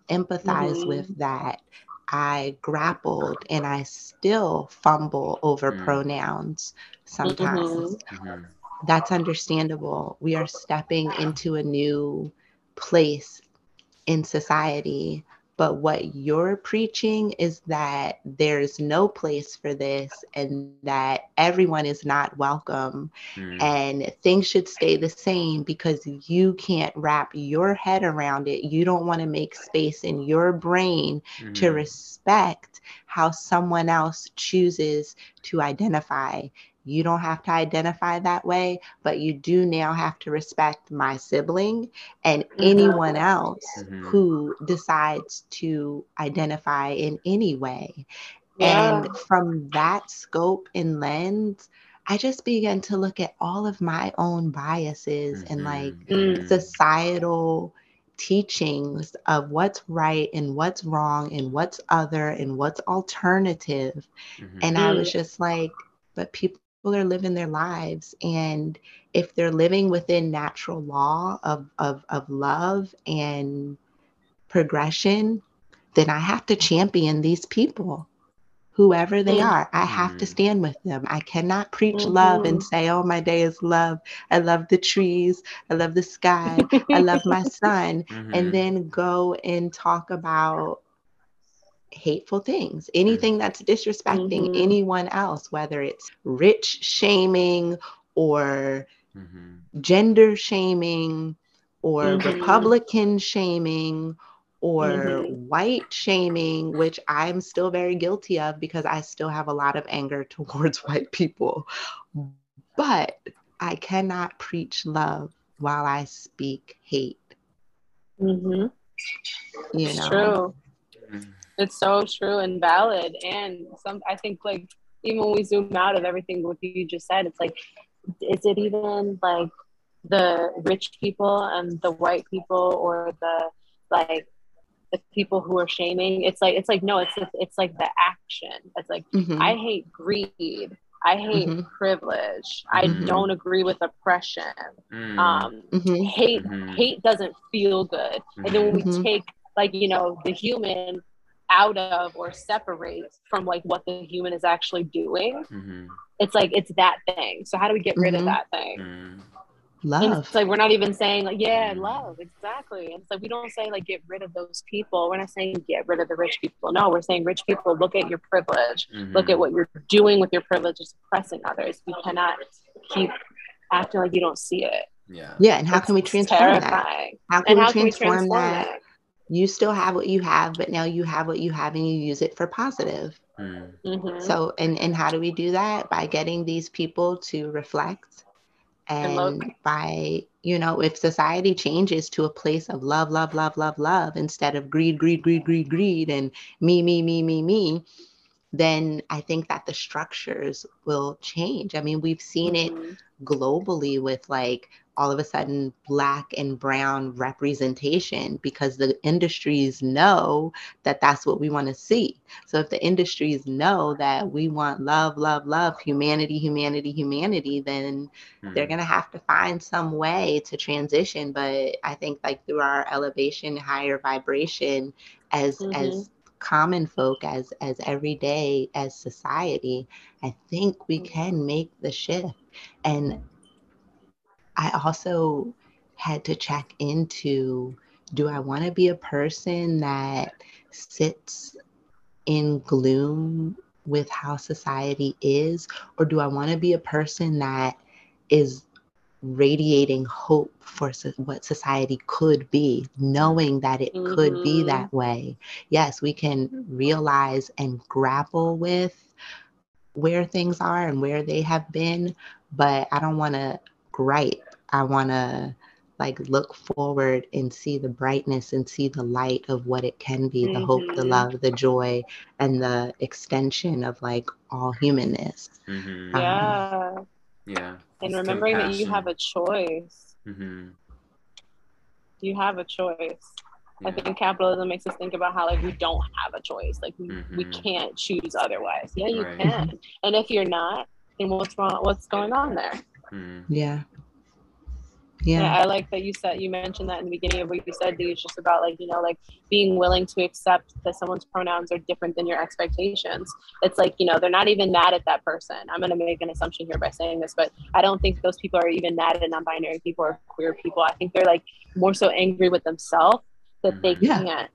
empathize mm-hmm. with that. I grappled and I still fumble over mm. pronouns sometimes. Mm-hmm. Mm-hmm. That's understandable. We are stepping into a new place in society. But what you're preaching is that there's no place for this and that everyone is not welcome mm. and things should stay the same because you can't wrap your head around it. You don't want to make space in your brain mm. to respect how someone else chooses to identify you don't have to identify that way, but you do now have to respect my sibling and mm-hmm. anyone else mm-hmm. who decides to identify in any way. Yeah. And from that scope and lens, I just began to look at all of my own biases mm-hmm. and like mm. societal teachings of what's right and what's wrong and what's other and what's alternative. Mm-hmm. And I was mm. just like, but people people are living their lives and if they're living within natural law of, of, of love and progression then i have to champion these people whoever they mm-hmm. are. I have to stand with them. I cannot preach mm-hmm. love and say oh my day is love. I love the trees. I love the sky. I love my son. Mm-hmm. and then go and talk about hateful things, anything that's disrespecting mm-hmm. anyone else, whether it's rich shaming or mm-hmm. gender shaming or mm-hmm. Republican shaming or mm-hmm. white shaming, which I'm still very guilty of because I still have a lot of anger towards white people. But I cannot preach love while I speak hate. Mm-hmm. You know. True. It's so true and valid. And some, I think, like, even when we zoom out of everything what you just said, it's like, is it even like the rich people and the white people or the like the people who are shaming? It's like, it's like, no, it's it's like the action. It's like, mm-hmm. I hate greed. I hate mm-hmm. privilege. Mm-hmm. I don't agree with oppression. Mm. Um, mm-hmm. Hate mm-hmm. hate doesn't feel good. And then when we mm-hmm. take like you know the human out of or separate from like what the human is actually doing. Mm-hmm. It's like it's that thing. So how do we get rid mm-hmm. of that thing? Mm-hmm. Love. And it's like we're not even saying like yeah, love exactly. And it's like we don't say like get rid of those people. We're not saying get rid of the rich people. No, we're saying rich people look at your privilege. Look at mm-hmm. what you're doing with your privilege, is oppressing others. You cannot keep acting like you don't see it. Yeah. Yeah, and how It's can we transform that? How can And we how can we transform, transform that? that? You still have what you have, but now you have what you have and you use it for positive. Mm. Mhm. So, and and how do we do that? By getting these people to reflect And and by, you know, if society changes to a place of love, love, love, love, love instead of greed, greed, greed, greed, greed and me, me, me, me, me, then I think that the structures will change. I mean, we've seen it Mhm. globally with like all of a sudden black and brown representation because the industries know that that's what we want to see. So if the industries know that we want love, love, love, humanity, humanity, humanity, then they're Mm. going to have to find some way to transition but i think like through our elevation higher vibration as Mhm. as common folk as as every day as society i think we Mhm. can make the shift and i also had to check into do i want to be a person that sits in gloom with how society is or do i want to be a person that is radiating hope for so- what society could be, knowing that it could be Mhm. that way. Yes, we can realize and grapple with where things are and where they have been, but I don't want to gripe. I want to like look forward and see the brightness and see the light of what it can be the hope the Mhm. love the joy and the extension of like all humanness Mhm. Um, Yeah. Yeah. And It's remembering that you have a choice. hmm You have a choice. I think capitalism makes us think about how like we don't have a choice. Like we, we Mhm. can't choose otherwise. Yeah, you Right. can. And if you're not, then what's wrong? What's going on there? Mm. yeah Yeah. yeah I like that you said you mentioned that in the beginning of what you said. That it's just about like you know like being willing to accept that someone's pronouns are different than your expectations. It's like you know they're not even mad at that person. I'm gonna make an assumption here by saying this, but I don't think those people are even mad at non-binary people or queer people. I think they're like more so angry with themselves that they Yeah. can't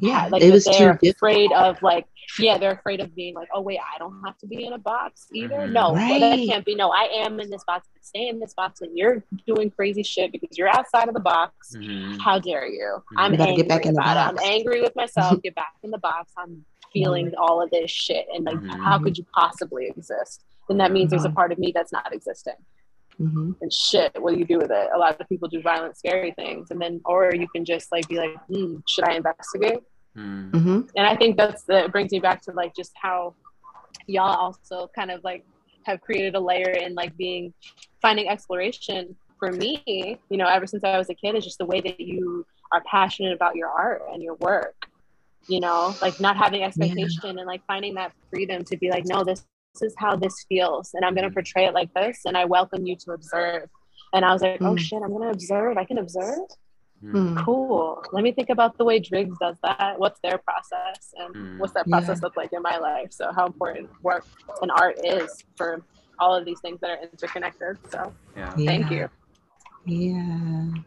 yeah like it was too they're difficult afraid of like yeah they're afraid of being like oh wait i don't have to be in a box either? Mhm. no well, that can't be. No i am in this box. But stay in this box and you're doing crazy shit because you're outside of the box. Mhm. how dare you? I'm You angry get back in the about it. I'm angry with myself. Get back in the box. I'm feeling all of this shit and like how could you possibly exist? Then that means there's a part of me that's not existing hmm and shit what do you do with it? A lot of people do violent scary things and then or you can just like be like hmm, should i investigate? Mm. hmm and I think that's that brings me back to like just how y'all also kind of like have created a layer in like being finding exploration for me, you know, ever since I was a kid is just the way that you are passionate about your art and your work. You know, like not having expectation and like finding that freedom to be like, no, this, this is how this feels, and I'm gonna portray it like this, and I welcome you to observe. And I was like, oh Mm. shit, I'm gonna observe. I can observe Mm. cool let me think about the way driggs does that what's their process and Mm. what's that Yeah. process look like in my life so how important work and art is for all of these things that are interconnected so Yeah. thank Yeah. you Yeah.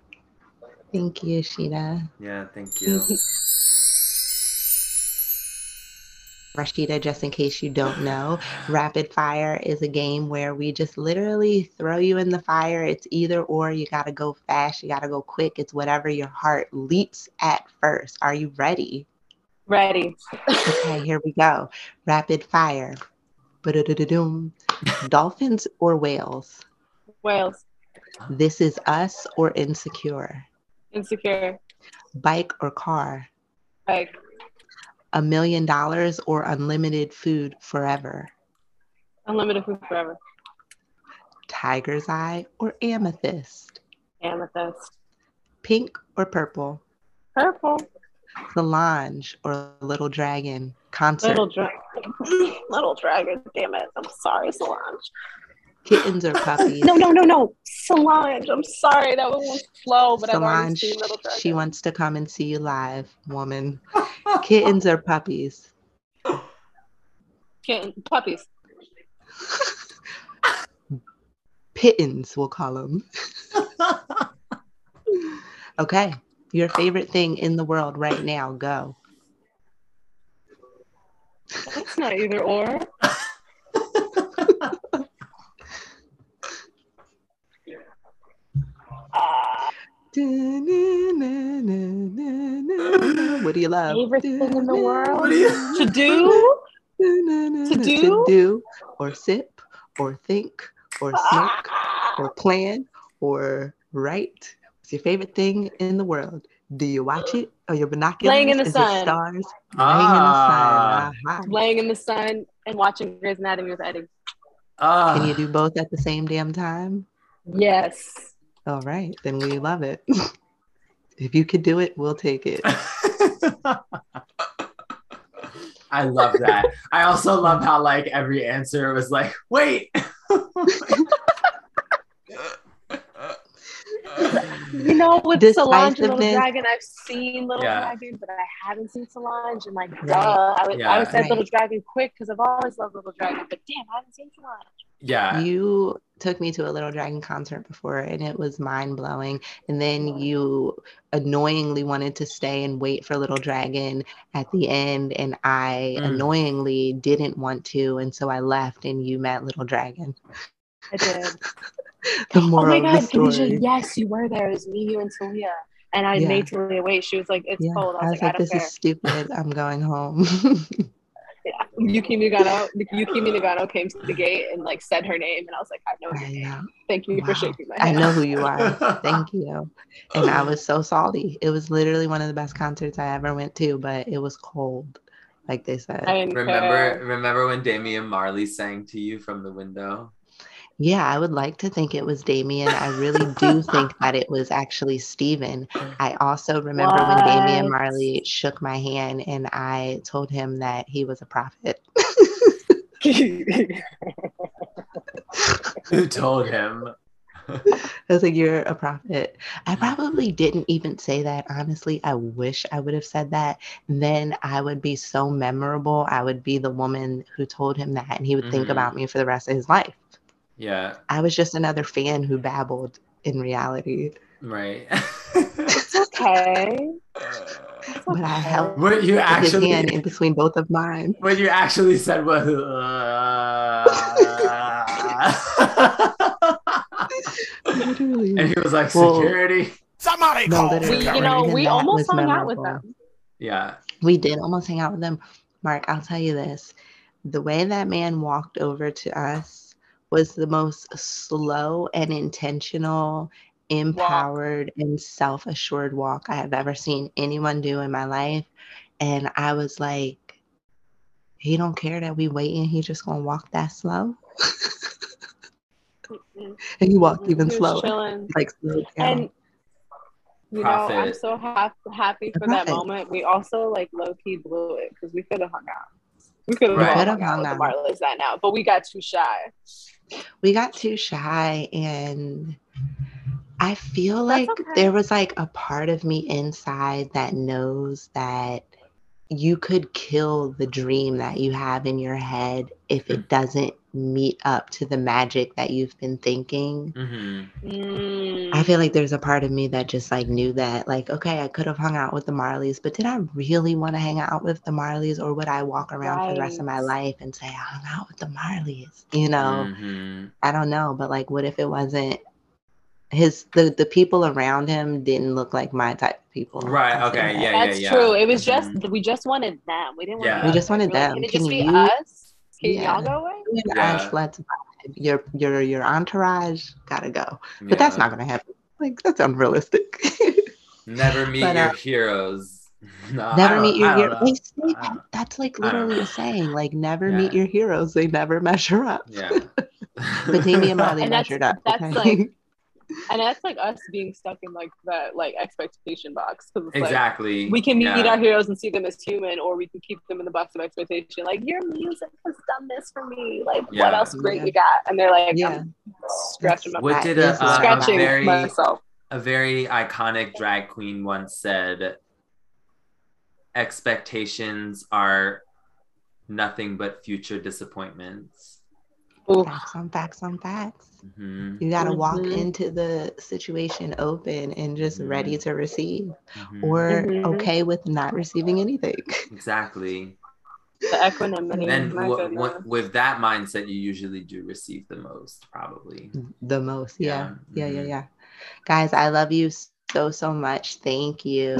Thank you, Shida. Yeah. Thank you. Rashidah, just in case you don't know, Rapid Fire is a game where we just literally throw you in the fire. It's either or. You got to go fast, you got to go quick. It's whatever your heart leaps at first. Are you ready? ready Okay, here we go. Rapid Fire. Dolphins or whales? wales This is us or insecure? insecure Bike or car? like A million dollars or unlimited food forever? unlimited food forever Tiger's eye or amethyst? amethyst Pink or purple? purple Solange or little dragon? Concert. little dragon little dragon damn it i'm sorry solange Kittens or puppies? no no no no solange i'm sorry that one was slow but i've already Solange, seen little dragon she wants to come and see you live, woman. Kittens or puppies? Kitten, puppies Pittens, we'll call them. Okay. Your favorite thing in the world right now, go. That's not either or. What do you love? Favorite thing in the world What do you- to do? To do? do, or sip, or think, or smoke, Ah. or plan, or write. What's your favorite thing in the world? Do you watch it? Or your binoculars? Laying in the Is it sun. stars? Ah. Laying in the sun. Aha. Laying in the sun and watching Grey's Anatomy with Eddie. Ah. Can you do both at the same damn time? Yes. All right, then we love it. if you could do it, we'll take it. I love that. I also love how like every answer was like, wait. You know, with Solange and Little Dragon, I've seen Little Yeah. Dragon, but I haven't seen Solange. And like, Right. duh, I would, I would say Right. Little Dragon quick because I've always loved Little Dragon. But damn, I haven't seen Solange. Yeah. You took me to a Little Dragon concert before and it was mind blowing. And then you annoyingly wanted to stay and wait for Little Dragon at the end. And I Mm. annoyingly didn't want to. And so I left and you met Little Dragon. I did. The oh moral my of the God, Khadija, story. yes, you were there. It was me, you, and Talia. And I Yeah. made Talia wait. She was like, it's Yeah, cold. I I was, was like, I like, don't this care. is stupid. I'm going home. Yeah. Yuki Nagano, Yuki Nagano came to the gate and like said her name, and I was like, I know your I name. Thank you for shaking my hand. I know who you are. Thank you. And I was so salty. It was literally one of the best concerts I ever went to, but it was cold, like they said. I Remember remember when Damian Marley sang to you from the window? Yeah, I would like to think it was Damian. I really do think that it was actually Stephen. I also remember when Damian What? Marley shook my hand and I told him that he was a prophet. Who told him? I was like, You're a prophet. I probably didn't even say that. Honestly, I wish I would have said that. Then I would be so memorable. I would be the woman who told him that, and he would think Mhm. about me for the rest of his life. Yeah, I was just another fan who babbled in reality. right. it's okay. But I okay. helped what you With his actually hand in between both of mine. what you actually said was uh, Literally. and he was like Well, security. Somebody No, call literally. We, you know, we almost was hung out with them. Yeah. We did almost hang out with them. Mark, I'll tell you this. The way that man walked over to us was the most slow and intentional, empowered, and self assured walk I have ever seen anyone do in my life. And I was like, he don't care that we waiting. He just gonna walk that slow. And he walked mm-hmm. even was slower. chilling. Like slowed down. And you know, I'm so hap- happy The for that moment. We also like low key blew it because we could have hung out. We could have Right. hung, Could've out hung with the out. Marleys that now, but we got too shy. We got too shy and I feel like okay. there was like a part of me inside that knows that you could kill the dream that you have in your head if it mm. doesn't meet up to the magic that you've been thinking. hmm Mm. I feel like there's a part of me that just like knew that like okay, I could have hung out with the Marleys, but did I really want to hang out with the Marleys or would I walk around for the rest of my life and say I hung out with the Marleys? You know? hmm I don't know, but like, what if it wasn't his? The the people around him didn't look like my type of people. Right, I'll okay, that. yeah, That's yeah. true. It was just we just wanted them. We didn't want. Yeah. you We just wanted We're them. Can it Can just be us? Can Yeah. y'all go away? You and Yeah. Ash, let's vibe. Your your your entourage gotta go, but that's not gonna happen. Like that's unrealistic. Never meet But, your uh, heroes. No, never meet your heroes. They say that. That's like literally a saying. Like never Yeah. meet your heroes. They never measure up. Yeah. But Damian Marley And that's- measured up. that's okay? like- And that's like us being stuck in like that like expectation box because it's like exactly. we can meet yeah. our heroes and see them as human, or we can keep them in the box of expectation. Like your music has done this for me. Like Yeah. what else great Yeah. you got? And they're like, yeah. Scratching my What That did a, is um, a, what a scratching very myself. a very iconic drag queen once said expectations are nothing but future disappointments. Ooh. Facts on facts on facts. hmm You got to walk Mhm. into the situation open and just ready to receive, Mhm. or Mhm. okay with not receiving anything. exactly. The equanimity. Then w- w- with that mindset, you usually do receive the most, probably. the most. Yeah. Yeah. Yeah. Yeah. Mhm. Yeah. Guys, I love you so so much. Thank you.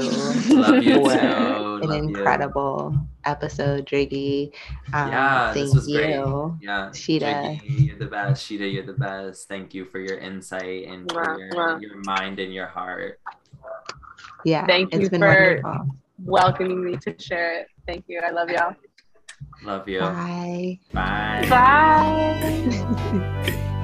Love you for too. An Love you. incredible episode, Driggy. Um, Yeah, thank this was you. great. Yeah, Sheeta. Jiggy, you're the best. Sheeta, you're the best. Thank you for your insight and for your, mwah. your mind and your heart. Yeah, Thank it's you been for- wonderful. Welcoming me to share it. Thank you. I love y'all. Love you. Bye. Bye. Bye.